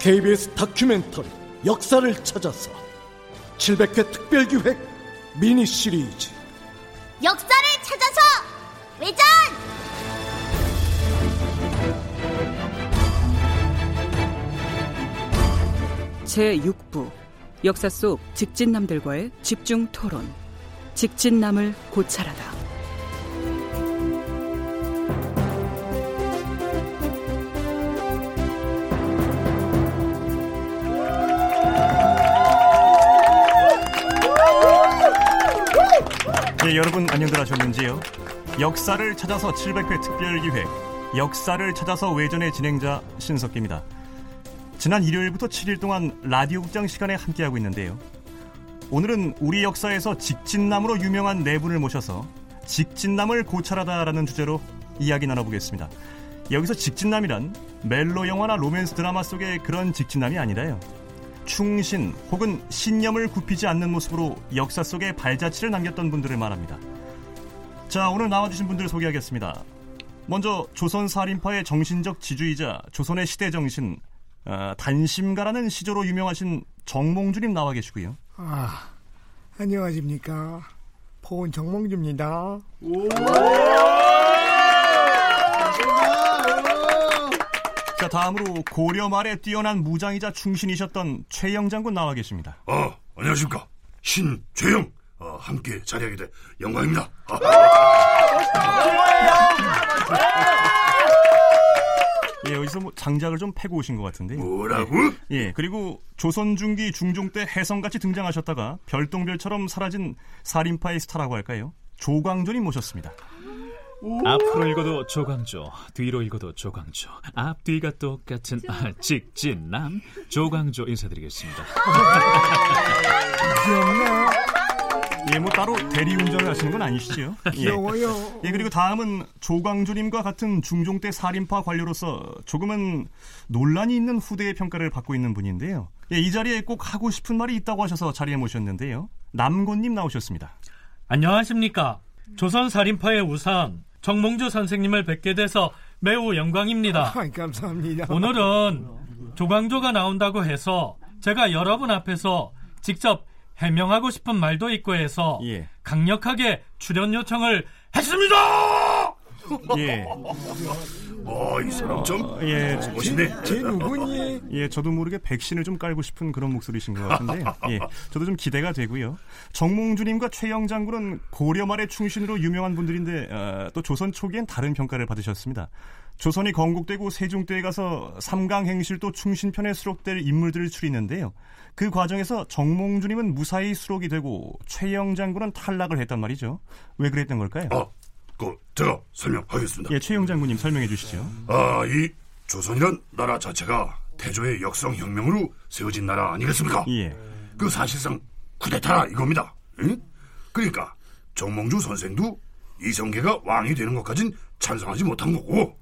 KBS 다큐멘터리 역사를 찾아서 700회 특별기획 미니 시리즈. 역사를 찾아서 외전! 제6부 역사 속 직진남들과의 집중 토론. 직진남을 고찰하다 네, 여러분 안녕들 하셨는지요? 역사를 찾아서 700회 특별기획 역사를 찾아서 외전의 진행자 신석기입니다. 지난 일요일부터 7일 동안 라디오 극장 시간에 함께하고 있는데요. 오늘은 우리 역사에서 직진남으로 유명한 네 분을 모셔서 직진남을 고찰하다라는 주제로 이야기 나눠보겠습니다. 여기서 직진남이란 멜로 영화나 로맨스 드라마 속의 그런 직진남이 아니라요. 충신 혹은 신념을 굽히지 않는 모습으로 역사 속에 발자취를 남겼던 분들을 말합니다. 자, 오늘 나와주신 분들 소개하겠습니다. 먼저 조선 살인파의 정신적 지주이자 조선의 시대 정신 어, 단심가라는 시조로 유명하신 정몽주님 나와 계시고요. 아, 안녕하십니까. 포은 정몽주입니다. 다음으로 고려 말에 뛰어난 무장이자 충신이셨던 최영 장군 나와 계십니다. 아, 안녕하십니까. 신최영. 어, 함께 자리하게 돼 영광입니다. 예, 여기서 뭐 장작을 좀 패고 오신 것 같은데요. 뭐라고? 예, 그리고 조선 중기 중종 때 혜성같이 등장하셨다가 별똥별처럼 사라진 살인파의 스타라고 할까요? 조광조님 모셨습니다. 앞으로 읽어도 조광조, 뒤로 읽어도 조광조, 앞뒤가 똑같은 아, 직진남 조광조 인사드리겠습니다. 예, 뭐 따로 대리운전을 하시는 건 아니시죠? 예. 귀여워요. 예, 그리고 다음은 조광조님과 같은 중종 때 살인파 관료로서 조금은 논란이 있는 후대의 평가를 받고 있는 분인데요. 예, 이 자리에 꼭 하고 싶은 말이 있다고 하셔서 자리에 모셨는데요. 남곤님 나오셨습니다. 안녕하십니까. 조선 살인파의 우상 정몽주 선생님을 뵙게 돼서 매우 영광입니다. 아, 감사합니다. 오늘은 조광조가 나온다고 해서 제가 여러분 앞에서 직접 해명하고 싶은 말도 있고 해서 예. 강력하게 출연 요청을 했습니다. 예, 어, 이 사람 좀 예, 멋있네. 쟤 누구니? 예, 저도 모르게 백신을 좀 깔고 싶은 그런 목소리신 것 같은데요. 예, 저도 좀 기대가 되고요. 정몽주님과 최영 장군은 고려 말의 충신으로 유명한 분들인데 어, 또 조선 초기엔 다른 평가를 받으셨습니다. 조선이 건국되고 세종때에 가서 삼강행실 또 충신편에 수록될 인물들을 추리는데요. 그 과정에서 정몽주님은 무사히 수록이 되고 최영 장군은 탈락을 했단 말이죠. 왜 그랬던 걸까요? 아, 그 제가 설명하겠습니다. 예, 최영 장군님 설명해 주시죠. 아, 이 조선이란 나라 자체가 태조의 역성 혁명으로 세워진 나라 아니겠습니까? 예, 그 사실상 쿠데타라 이겁니다. 응? 그러니까 정몽주 선생도 이성계가 왕이 되는 것까진 찬성하지 못한 거고.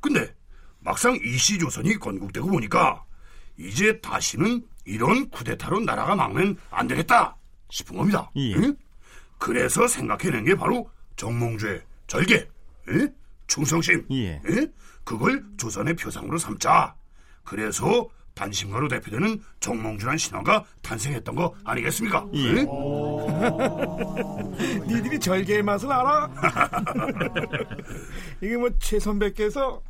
근데 막상 이씨 조선이 건국되고 보니까 이제 다시는 이런 쿠데타로 나라가 망하면 안 되겠다 싶은 겁니다. 예. 응? 그래서 생각해낸 게 바로 정몽주의 절개, 응? 충성심, 예. 응? 그걸 조선의 표상으로 삼자. 그래서 단심가로 대표되는 정몽주란 신화가 탄생했던 거 아니겠습니까? 예. 응? 니들이 절개의 맛을 알아? 이게 뭐 최 선배께서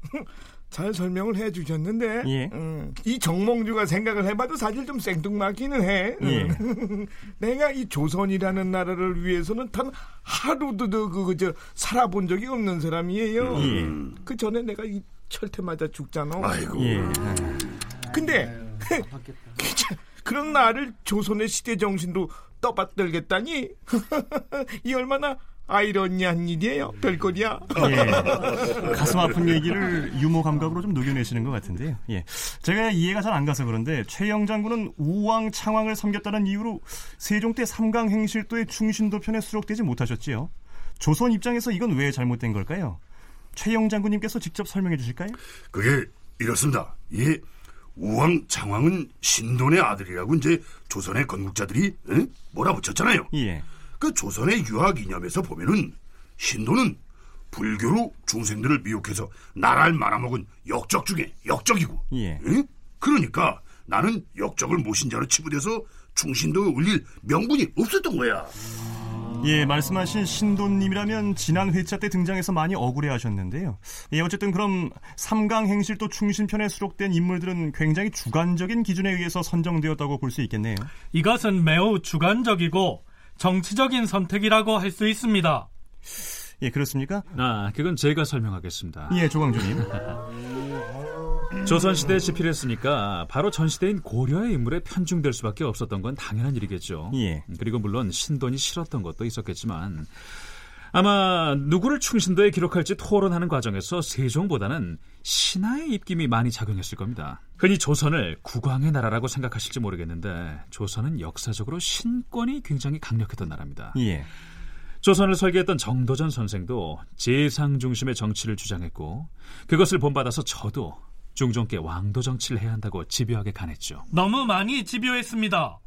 잘 설명을 해 주셨는데 예. 음, 이 정몽주가 생각을 해봐도 사실 좀 생뚱맞기는 해. 예. 음. 내가 이 조선이라는 나라를 위해서는 단 하루도 더 그저 살아본 적이 없는 사람이에요. 예. 그 전에 내가 이 철퇴 맞아 죽잖아. 아이고. 예. 근데 그런 나를 조선의 시대 정신으로 떠받들겠다니 이 얼마나 아이러니한 일이에요. 별거리야. 예. 가슴 아픈 얘기를 유머 감각으로 좀 녹여내시는 것 같은데요. 예. 제가 이해가 잘 안 가서 그런데 최영 장군은 우왕 창왕을 섬겼다는 이유로 세종 때 삼강 행실도의 충신도 편에 수록되지 못하셨지요. 조선 입장에서 이건 왜 잘못된 걸까요? 최영 장군님께서 직접 설명해 주실까요? 그게 이렇습니다. 이 우왕 창왕은 신돈의 아들이라고 이제 조선의 건국자들이 에? 몰아붙였잖아요. 예. 그 조선의 유학 이념에서 보면은 신도는 불교로 중생들을 미혹해서 나라를 말아먹은 역적 중에 역적이고 예. 응? 그러니까 나는 역적을 모신자로 치부돼서 충신도에 올릴 명분이 없었던 거야. 예, 말씀하신 신도님이라면 지난 회차 때 등장해서 많이 억울해 하셨는데요. 예, 어쨌든 그럼 삼강 행실 또 충신편에 수록된 인물들은 굉장히 주관적인 기준에 의해서 선정되었다고 볼 수 있겠네요. 이것은 매우 주관적이고 정치적인 선택이라고 할 수 있습니다. 예, 그렇습니까? 아, 그건 제가 설명하겠습니다. 예, 조광조님. 조선시대에 집필했으니까 바로 전시대인 고려의 인물에 편중될 수밖에 없었던 건 당연한 일이겠죠. 예. 그리고 물론 신돈이 싫었던 것도 있었겠지만 아마 누구를 충신도에 기록할지 토론하는 과정에서 세종보다는 신하의 입김이 많이 작용했을 겁니다. 흔히 조선을 국왕의 나라라고 생각하실지 모르겠는데 조선은 역사적으로 신권이 굉장히 강력했던 나라입니다. 예. 조선을 설계했던 정도전 선생도 재상 중심의 정치를 주장했고 그것을 본받아서 저도 중종께 왕도 정치를 해야 한다고 집요하게 간했죠. 너무 많이 집요했습니다.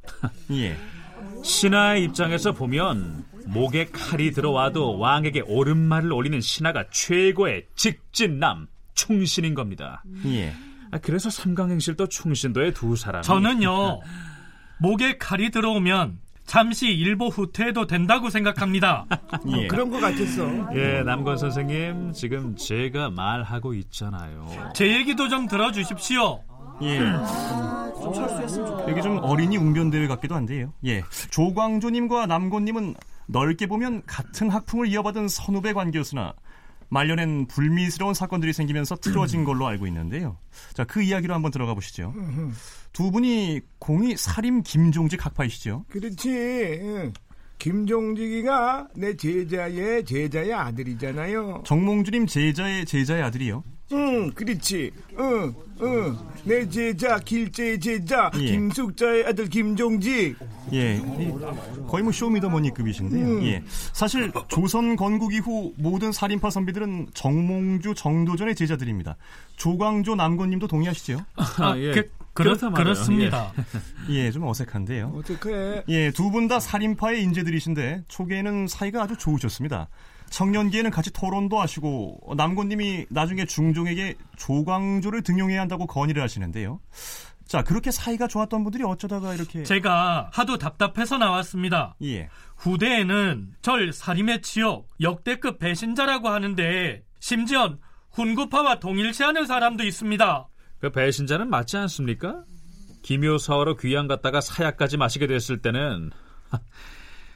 예. 신하의 입장에서 보면 목에 칼이 들어와도 왕에게 옳은 말을 올리는 신하가 최고의 직진남 충신인 겁니다. 예. 아, 그래서 삼강행실도 충신도의 두 사람이 저는요, 목에 칼이 들어오면 잠시 일보 후퇴해도 된다고 생각합니다. 예. 그런 것 같았어. 예, 남건 선생님 지금 제가 말하고 있잖아요. 제 얘기도 좀 들어주십시오. 예. 여기 좀 어린이 웅변대회 같기도 한데요. 예. 조광조님과 남곤님은 넓게 보면 같은 학풍을 이어받은 선후배 관계였으나 말년엔 불미스러운 사건들이 생기면서 틀어진 걸로 알고 있는데요. 자, 그 이야기로 한번 들어가 보시죠. 두 분이 공이 사림 김종직 학파이시죠? 그렇지. 응. 김종직이가 내 제자의 제자의 아들이잖아요. 정몽주님 제자의 제자의 아들이요. 응, 그렇지. 응, 응. 내 제자 길재의 제자 예. 김숙자의 아들 김종직. 예, 이 거의 뭐 쇼미더머니급이신데요. 예, 사실 조선 건국 이후 모든 살인파 선비들은 정몽주, 정도전의 제자들입니다. 조광조, 남건님도 동의하시죠? 아, 예. 그, 그렇, 그렇다 말이에요. 그렇습니다. 예, 좀 어색한데요. 어떡해. 예, 두 분 다 살인파의 인재들이신데 초기에는 사이가 아주 좋으셨습니다. 청년기에는 같이 토론도 하시고 남곤님이 나중에 중종에게 조광조를 등용해야 한다고 건의를 하시는데요. 자, 그렇게 사이가 좋았던 분들이 어쩌다가 이렇게 제가 하도 답답해서 나왔습니다. 예, 후대에는 절 살인의 치욕, 역대급 배신자라고 하는데 심지어 훈구파와 동일시하는 사람도 있습니다. 그 배신자는 맞지 않습니까? 기묘사화로 귀양 갔다가 사약까지 마시게 됐을 때는 하,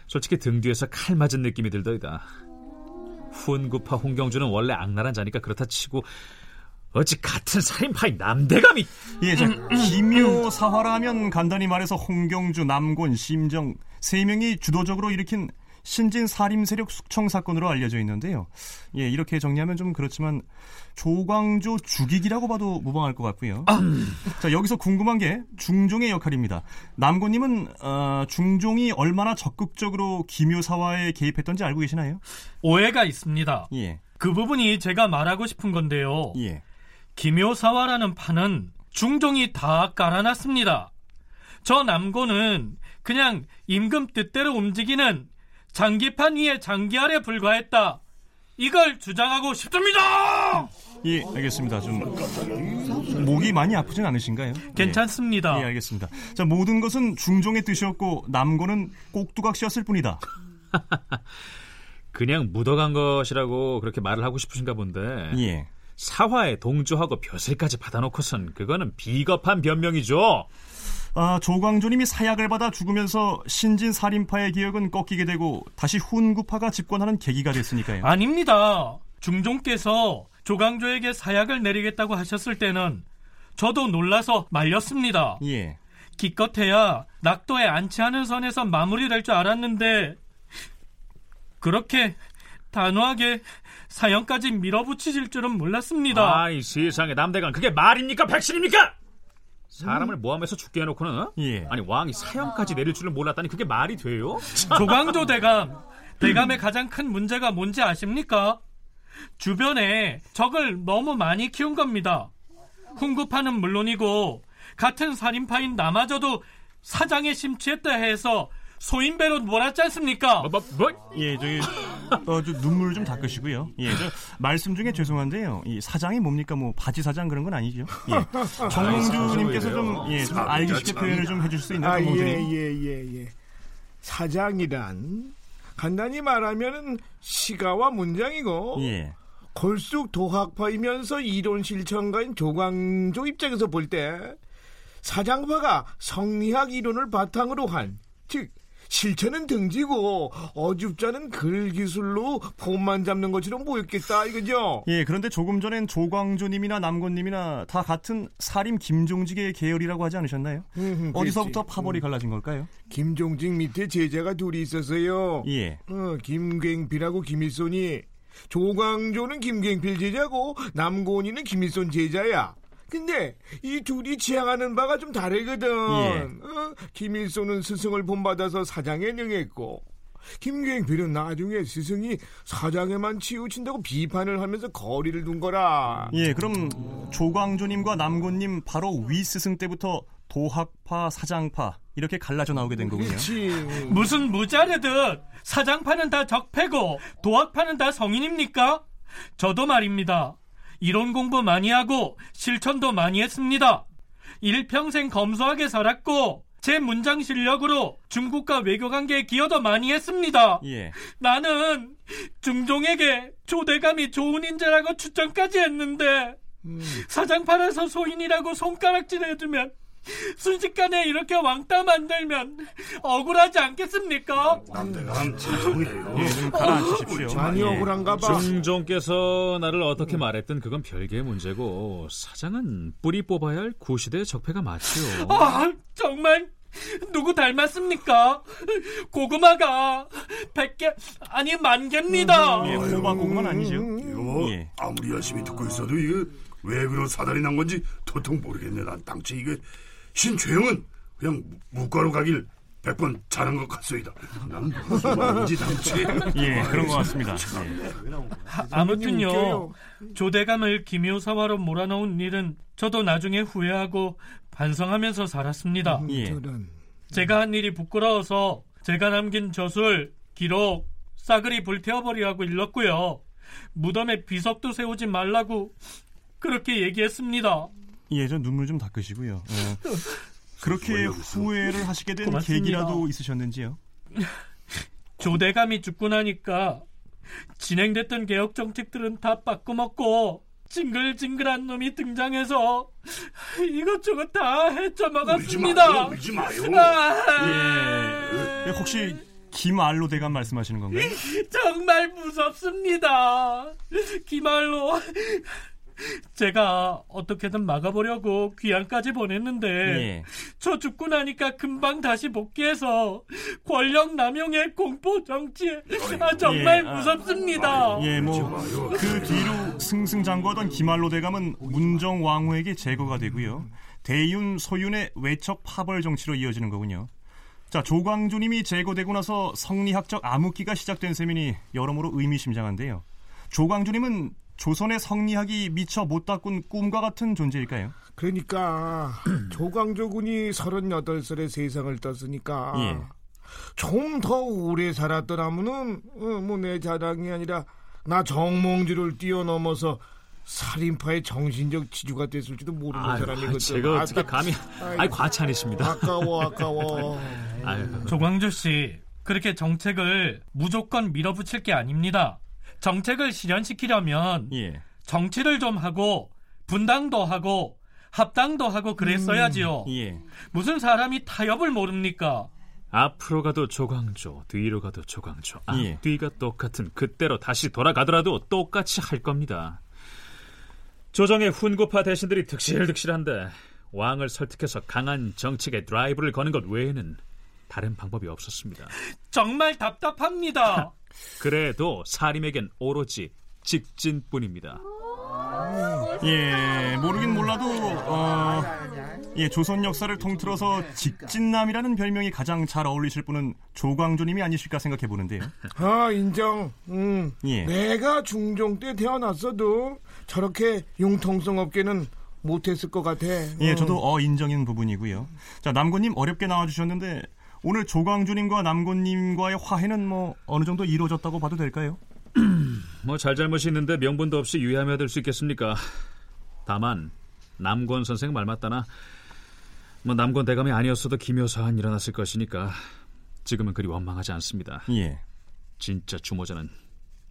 솔직히 등 뒤에서 칼 맞은 느낌이 들더이다. 훈구파 홍경주는 원래 악랄한 자니까 그렇다 치고 어찌 같은 살인파인 남대감이? 예, 자, 기묘사화라면 간단히 말해서 홍경주, 남곤, 심정 세 명이 주도적으로 일으킨 신진 살인 세력 숙청 사건으로 알려져 있는데요. 예, 이렇게 정리하면 좀 그렇지만 조광조 죽이기라고 봐도 무방할 것 같고요. 자, 여기서 궁금한 게 중종의 역할입니다. 남곤님은 어, 중종이 얼마나 적극적으로 기묘사화에 개입했던지 알고 계시나요? 오해가 있습니다. 예, 그 부분이 제가 말하고 싶은 건데요. 예. 기묘사화라는 판은 중종이 다 깔아놨습니다. 저 남고는 그냥 임금 뜻대로 움직이는 장기판 위에 장기 아래 불과했다. 이걸 주장하고 싶습니다. 예, 알겠습니다. 좀 목이 많이 아프진 않으신가요? 괜찮습니다. 예, 알겠습니다. 자, 모든 것은 중종의 뜻이었고 남고는 꼭두각시였을 뿐이다. 그냥 묻어간 것이라고 그렇게 말을 하고 싶으신가 본데 예. 사화에 동조하고 벼슬까지 받아놓고선 그거는 비겁한 변명이죠. 아, 조광조님이 사약을 받아 죽으면서 신진 살인파의 기억은 꺾이게 되고 다시 훈구파가 집권하는 계기가 됐으니까요. 아닙니다. 중종께서 조강조에게 사약을 내리겠다고 하셨을 때는 저도 놀라서 말렸습니다. 예. 기껏해야 낙도에 안치하는 선에서 마무리될 줄 알았는데 그렇게 단호하게 사형까지 밀어붙이실 줄은 몰랐습니다. 아이 세상에 남대감 그게 말입니까 백신입니까? 사람을 모함해서 죽게 해놓고는 어? 예. 아니 왕이 사형까지 내릴 줄은 몰랐다니 그게 말이 돼요? 조광조 대감, 대감의 가장 큰 문제가 뭔지 아십니까? 주변에 적을 너무 많이 키운 겁니다. 훈구파는 물론이고 같은 살인파인 남아저도 사장에 심취했다 해서 소인배로 몰았지 않습니까? 뭐, 뭐, 뭐? 예, 저기 어, 저 눈물 좀 닦으시고요. 예, 저 말씀 중에 죄송한데요. 이 사장이 뭡니까? 뭐 바지 사장 그런 건 아니죠? 예. 정몽주님께서 좀, 예, 좀 알기 쉽게 표현을 좀 해줄 수 있는 아, 예, 정몽주님. 예, 예, 예. 사장이란 간단히 말하면은 시가와 문장이고 예. 골쑥 도학파이면서 이론 실천가인 조광조 입장에서 볼 때 사장파가 성리학 이론을 바탕으로 한 즉 실천은 등지고 어줍자는 글 기술로 폼만 잡는 것처럼 보였겠다 이거죠. 예, 그런데 조금 전엔 조광조님이나 남곤님이나 다 같은 사림 김종직의 계열이라고 하지 않으셨나요? 음, 어디서부터. 파벌이 갈라진 걸까요? 김종직 밑에 제자가 둘이 있었어요. 예. 어, 김갱필하고 김일손이 조광조는 김갱필 제자고 남곤이는 김일손 제자야. 근데 이 둘이 지향하는 바가 좀 다르거든. 예. 어, 김일손은 스승을 본받아서 사장에 능했고 김갱필은 나중에 스승이 사장에만 치우친다고 비판을 하면서 거리를 둔 거라. 예, 그럼 조광조님과 남곤님 바로 위 스승 때부터 도학파, 사장파 이렇게 갈라져 나오게 된 거군요. 그렇지. 무슨 무자르듯 사장파는 다 적폐고 도학파는 다 성인입니까? 저도 말입니다. 이론 공부 많이 하고 실천도 많이 했습니다. 일평생 검소하게 살았고 제 문장 실력으로 중국과 외교 관계에 기여도 많이 했습니다. 예. 나는 중종에게 조대감이 좋은 인재라고 추천까지 했는데 사장판에서 소인이라고 손가락질 해주면 순식간에 이렇게 왕따 만들면 억울하지 않겠습니까? 남대감 죄송해요. 예, 좀 가라앉히십시오. 많이 예. 억울한가 봐. 중종께서 나를 어떻게 말했든 그건 별개의 문제고 사장은 뿌리 뽑아야 할 구시대 적폐가 맞지요. 아, 정말 누구 닮았습니까? 고구마가 100개 아니 만 개입니다. 예, 호박고구마는 아니죠. 이거 예. 아무리 열심히 듣고 있어도 이게 왜 그런 사달이 난 건지 도통 모르겠네. 난 당최 이게 신최영은 그냥 무과로 가길 백번 잘한 것 같소이다. 난 무슨 말인지 당최. 예, 그런 것 같습니다. 예. 아무튼요. 웃겨요. 조대감을 김효사화로 몰아넣은 일은 저도 나중에 후회하고 반성하면서 살았습니다. 예. 저런. 제가 한 일이 부끄러워서 제가 남긴 저술, 기록, 싸그리 불태워버리라고 일렀고요. 무덤에 비석도 세우지 말라고 그렇게 얘기했습니다. 예, 저 눈물 좀 닦으시고요. 예. 그렇게 후회를 하시게 된 고맙습니다. 계기라도 있으셨는지요? 조대감이 죽고 나니까 진행됐던 개혁 정책들은 다 바꿔먹고 징글징글한 놈이 등장해서 이것저것 다 울지 마요. 헤쳐먹었습니다. 울지 마요. 아, 예, 혹시 김알로 대감 말씀하시는 건가요? 정말 무섭습니다. 기말로 제가 어떻게든 막아보려고 귀환까지 보냈는데 예. 저 죽고 나니까 금방 다시 복귀해서 권력 남용의 공포 정치에 아, 정말 예, 아, 무섭습니다. 예, 뭐 그 뒤로 승승장구하던 김알로 대감은 문정 왕후에게 제거가 되고요. 대윤 소윤의 외척 파벌 정치로 이어지는 거군요. 자, 조광조님이 제거되고 나서 성리학적 암흑기가 시작된 셈이니 여러모로 의미심장한데요. 조광조님은 조선의 성리학이 미처 못 닦은 꿈과 같은 존재일까요? 그러니까 조광조군이 38살에 세상을 떴으니까 예. 좀더 오래 살았더라면은 어, 뭐내 자랑이 아니라 나 정몽주를 뛰어넘어서 살인파의 정신적 지주가 됐을지도 모르는 아유, 사람이거든. 제가 어떻게 아따, 감히 아이 과찬이십니다. 아까워 아까워. 조광조 씨, 그렇게 정책을 무조건 밀어붙일 게 아닙니다. 정책을 실현시키려면 예. 정치를 좀 하고 분당도 하고 합당도 하고 그랬어야지요. 예. 무슨 사람이 타협을 모릅니까? 앞으로 가도 조광조, 뒤로 가도 조광조. 아, 예. 뒤가 똑같은 그때로 다시 돌아가더라도 똑같이 할 겁니다. 조정의 훈구파 대신들이 득실득실한데 왕을 설득해서 강한 정책에 드라이브를 거는 것 외에는 다른 방법이 없었습니다. 정말 답답합니다. 그래도 사림에겐 오로지 직진뿐입니다. 예, 모르긴 몰라도 어, 예, 조선 역사를 통틀어서 직진남이라는 별명이 가장 잘 어울리실 분은 조광조님이 아니실까 생각해 보는데요. 아 인정. 음. 예. 내가 중종 때 태어났어도 저렇게 융통성 없게는 못했을 것 같아. 예, 음. 저도 어 인정인 부분이고요. 자, 남고님 어렵게 나와주셨는데 오늘 조광주님과 남곤님과의 화해는 뭐 어느 정도 이루어졌다고 봐도 될까요? 뭐 잘잘못이 있는데 명분도 없이 유의하며 될수 있겠습니까? 다만 남권 선생 말 맞다나 뭐 남권 대감이 아니었어도 기묘사한 일어났을 것이니까 지금은 그리 원망하지 않습니다. 예. 진짜 주모자는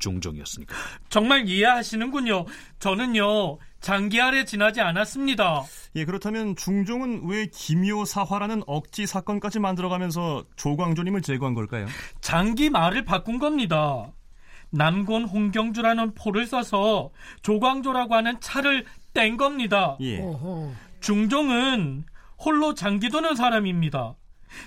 중종이었으니까. 정말 이해하시는군요. 저는요 장기 아래 지나지 않았습니다. 예, 그렇다면 중종은 왜 기묘사화라는 억지 사건까지 만들어가면서 조광조님을 제거한 걸까요? 장기 말을 바꾼 겁니다. 남곤 홍경주라는 포를 써서 조광조라고 하는 차를 뗀 겁니다. 예. 중종은 홀로 장기 도는 사람입니다.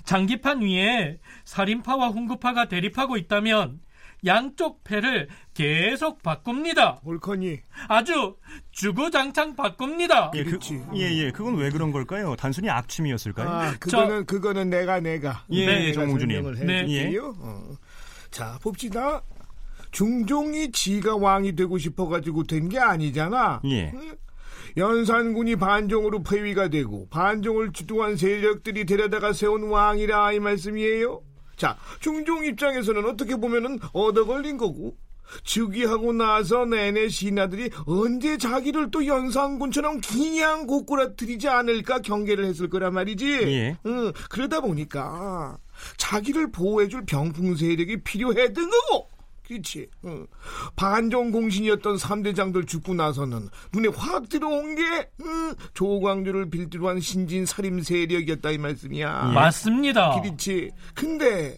장기판 위에 살인파와 훈구파가 대립하고 있다면 양쪽 패를 계속 바꿉니다. 옳거니. 아주 주구장창 바꿉니다. 예, 그. 예, 예. 그건 왜 그런 걸까요? 단순히 악취미였을까요? 아, 그거는 그거는 내가 내가 예, 네, 예, 정몽주님. 설명을 네. 어. 자, 봅시다. 중종이 지가 왕이 되고 싶어가지고 된 게 아니잖아. 예. 연산군이 반종으로 폐위가 되고 반종을 주도한 세력들이 데려다가 세운 왕이라 이 말씀이에요. 자, 중종 입장에서는 어떻게 보면은 얻어 걸린 거고 즉위하고 나서 내내 신하들이 언제 자기를 또 연산군처럼 그냥 고꾸라뜨리지 않을까 경계를 했을 거란 말이지. 예. 응, 그러다 보니까 자기를 보호해줄 병풍 세력이 필요했던 거고. 그렇지. 응. 반정 공신이었던 삼대장들 죽고 나서는 눈에 확 들어온 게 응, 조광조를 빌드로 한 신진 살림 세력이었다 이 말씀이야. 맞습니다. 그렇지. 근데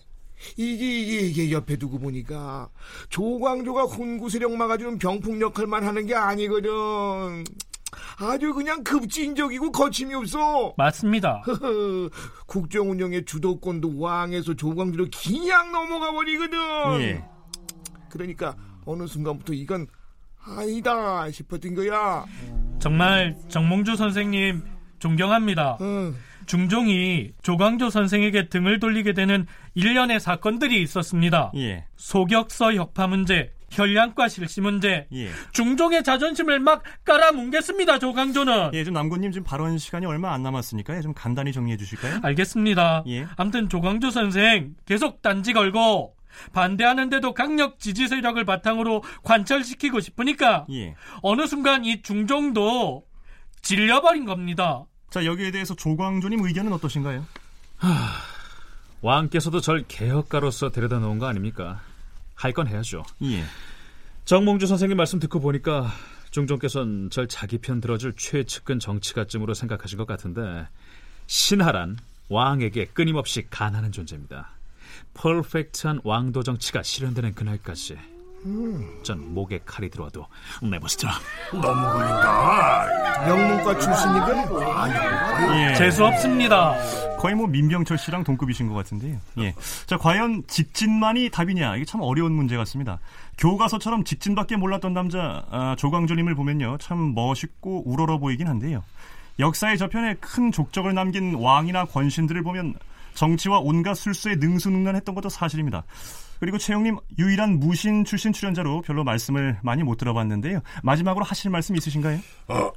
이게 이게 이게 옆에 두고 보니까 조광조가 훈구 세력 막아주는 병풍 역할만 하는 게 아니거든. 아주 그냥 급진적이고 거침이 없어. 맞습니다. 국정 운영의 주도권도 왕에서 조광조로 그냥 넘어가 버리거든. 예. 그러니까 어느 순간부터 이건 아니다 싶었던 거야. 정말 정몽주 선생님 존경합니다. 응. 중종이 조광조 선생에게 등을 돌리게 되는 일련의 사건들이 있었습니다. 예. 소격서 혁파 문제, 혈량과 실시 문제, 예. 중종의 자존심을 막 깔아뭉갰습니다. 조광조는. 예, 좀 남군님 지금 발언 시간이 얼마 안 남았으니까 좀 간단히 정리해 주실까요? 알겠습니다. 예. 아무튼 조광조 선생 계속 단지 걸고 반대하는데도 강력 지지 세력을 바탕으로 관철시키고 싶으니까 예. 어느 순간 이 중종도 질려버린 겁니다. 자, 여기에 대해서 조광조님 의견은 어떠신가요? 왕께서도 절 개혁가로서 데려다 놓은 거 아닙니까? 할 건 해야죠. 예. 정몽주 선생님 말씀 듣고 보니까 중종께서는 절 자기 편 들어줄 최측근 정치가쯤으로 생각하신 것 같은데 신하란 왕에게 끊임없이 간하는 존재입니다. 퍼펙트한 왕도 정치가 실현되는 그날까지 전 목에 칼이 들어와도 네버스트라 너무 걸린다. 영문과 출신이거든. 예. 재수 없습니다. 거의 뭐 민병철 씨랑 동급이신 것 같은데요. 예. 자, 과연 직진만이 답이냐? 이게 참 어려운 문제 같습니다. 교과서처럼 직진밖에 몰랐던 남자 아, 조광조님을 보면요, 참 멋있고 우러러 보이긴 한데요. 역사의 저편에 큰 족적을 남긴 왕이나 권신들을 보면 정치와 온갖 술수에 능수능란했던 것도 사실입니다. 그리고 최영님 유일한 무신 출신 출연자로 별로 말씀을 많이 못 들어봤는데요. 마지막으로 하실 말씀 있으신가요? 어,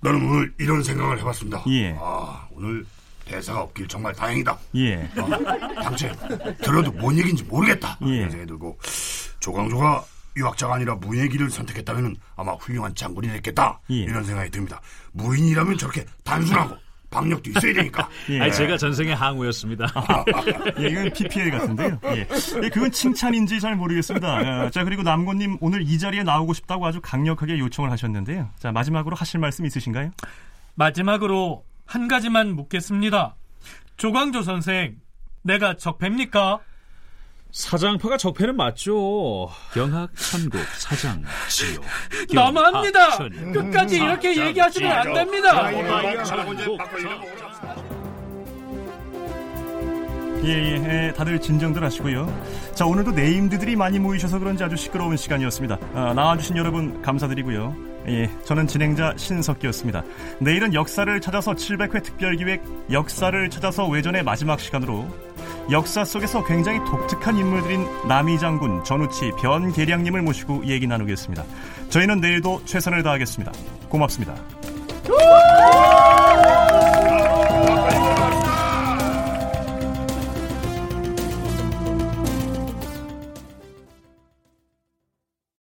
나는 오늘 이런 생각을 해봤습니다. 예. 아, 오늘 대사가 없길 정말 다행이다. 예. 어, 당최 들어도 뭔 얘기인지 모르겠다. 예. 이런 생각이 들고 조광조가 유학자가 아니라 무인의 길을 선택했다면 아마 훌륭한 장군이 됐겠다. 예. 이런 생각이 듭니다. 무인이라면 저렇게 단순하고 박력도 있어야 되니까. 예. 아니 제가 전생의 항우였습니다. 예, 이건 PPL 같은데요. 예. 예, 그건 칭찬인지 잘 모르겠습니다. 아, 자, 그리고 남고님 오늘 이 자리에 나오고 싶다고 아주 강력하게 요청을 하셨는데요. 자, 마지막으로 하실 말씀 있으신가요? 마지막으로 한 가지만 묻겠습니다. 조광조 선생, 내가 적폐입니까? 사장파가 적폐는 맞죠. 경학, 천국, 사장, 지요. 너무합니다. 끝까지 이렇게 얘기하시면 안 됩니다. 예, 예, 예, 다들 진정들 하시고요. 자, 오늘도 네임드들이 많이 모이셔서 그런지 아주 시끄러운 시간이었습니다. 아, 나와주신 여러분 감사드리고요. 예, 저는 진행자 신석기였습니다. 내일은 역사를 찾아서 700회 특별기획 역사를 찾아서 외전의 마지막 시간으로 역사 속에서 굉장히 독특한 인물들인 남이 장군, 전우치, 변계량님을 모시고 얘기 나누겠습니다. 저희는 내일도 최선을 다하겠습니다. 고맙습니다.